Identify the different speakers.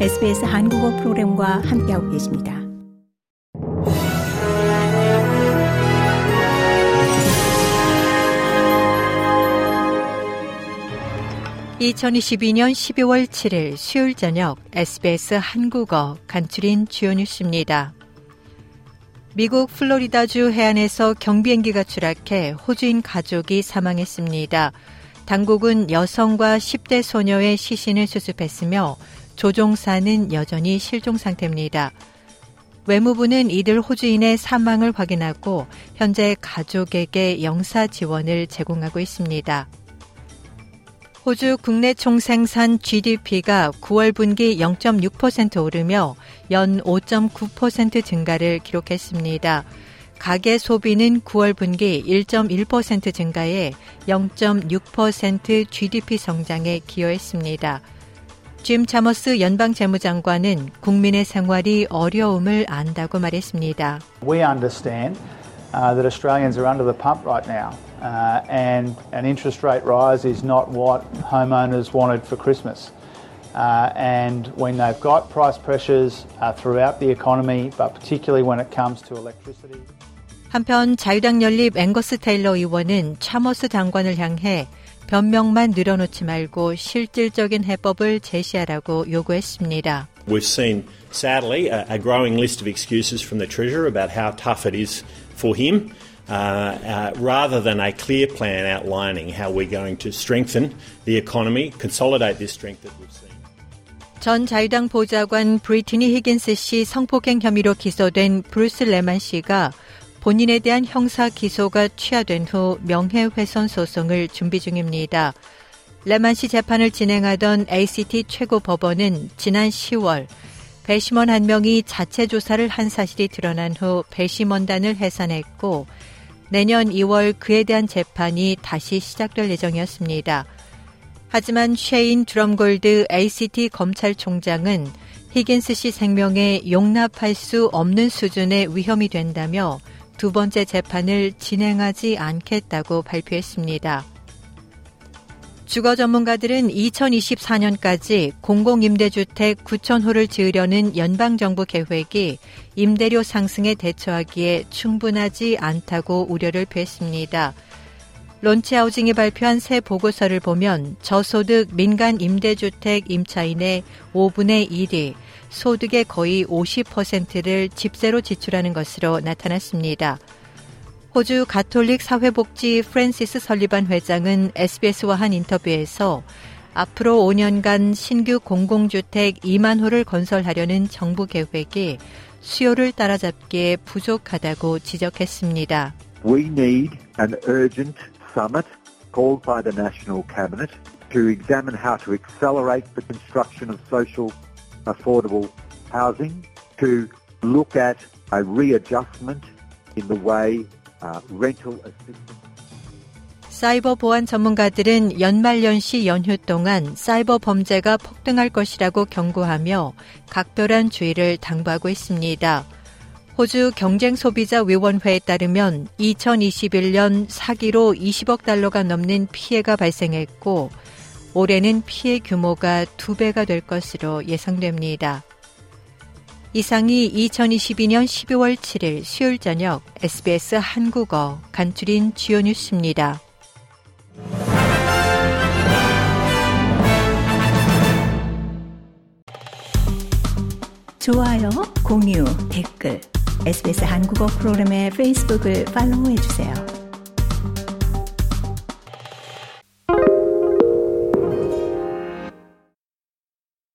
Speaker 1: SBS 한국어 프로그램과 함께하고 계십니다. (2022년 12월 7일) 수요일 저녁 SBS 한국어 간추린 주요 뉴스입니다. 미국 플로리다주 해안에서 경비행기가 추락해 호주인 가족이 사망했습니다. 당국은 여성과 10대 소녀의 시신을 수습했으며 조종사는 여전히 실종 상태입니다. 외무부는 이들 호주인의 사망을 확인하고 현재 가족에게 영사 지원을 제공하고 있습니다. 호주 국내 총생산 GDP가 9월 분기 0.6% 오르며 연 5.9% 증가를 기록했습니다. 가계 소비는 9월 분기 1.1% 증가해 0.6% GDP 성장에 기여했습니다. 짐 차머스 연방 재무장관은 국민의 생활이 어려움을 안다고 말했습니다.
Speaker 2: We understand uh, that Australians are under the pump right now. Uh, and an interest rate rise is not what homeowners wanted for Christmas. Uh, and when they've got price pressures uh, throughout the economy, but particularly when it comes to electricity.
Speaker 1: 한편 자유당 연립 앵거스 테일러 의원은 차머스 장관을 향해 변명만 늘어놓지 말고 실질적인 해법을 제시하라고 요구했습니다.
Speaker 3: We've seen sadly a, growing list of excuses from the treasurer about how tough it is for him. Uh, uh, rather than a clear plan outlining how we're going to strengthen the economy, consolidate this strength that we've seen.
Speaker 1: 전 자유당 보좌관 브리트니 히긴스 씨 성폭행 혐의로 기소된 브루스 레만 씨가 본인에 대한 형사 기소가 취하된 후 명예훼손 소송을 준비 중입니다. 레만 씨 재판을 진행하던 ACT 최고 법원은 지난 10월 배심원 한 명이 자체 조사를 한 사실이 드러난 후 배심원단을 해산했고 내년 2월 그에 대한 재판이 다시 시작될 예정이었습니다. 하지만 쉐인 드럼골드 ACT 검찰총장은 히긴스 씨 생명에 용납할 수 없는 수준의 위험이 된다며 두 번째 재판을 진행하지 않겠다고 발표했습니다. 주거 전문가들은 2024년까지 공공임대주택 9,000호를 지으려는 연방정부 계획이 임대료 상승에 대처하기에 충분하지 않다고 우려를 표했습니다. 론치하우징이 발표한 새 보고서를 보면 저소득 민간 임대주택 임차인의 5분의 1이 소득의 거의 50%를 집세로 지출하는 것으로 나타났습니다. 호주 가톨릭 사회복지 프랜시스 설리반 회장은 SBS와 한 인터뷰에서 앞으로 5년간 신규 공공주택 2만 호를 건설하려는 정부 계획이 수요를 따라잡기에 부족하다고 지적했습니다.
Speaker 4: We need an urgent summit called by the National Cabinet to examine how to accelerate the construction of social affordable housing, to look at a readjustment in the way
Speaker 1: 사이버 보안 전문가들은 연말연시 연휴 동안 사이버 범죄가 폭등할 것이라고 경고하며 각별한 주의를 당부하고 있습니다. 호주 경쟁소비자위원회에 따르면 2021년 사기로 20억 달러가 넘는 피해가 발생했고 올해는 피해 규모가 두 배가 될 것으로 예상됩니다. 이상이 2022년 12월 7일 수요일 저녁 SBS 한국어 간추린 주요 뉴스입니다. 좋아요, 공유, 댓글, SBS 한국어 프로그램의 페이스북을 팔로우해 주세요.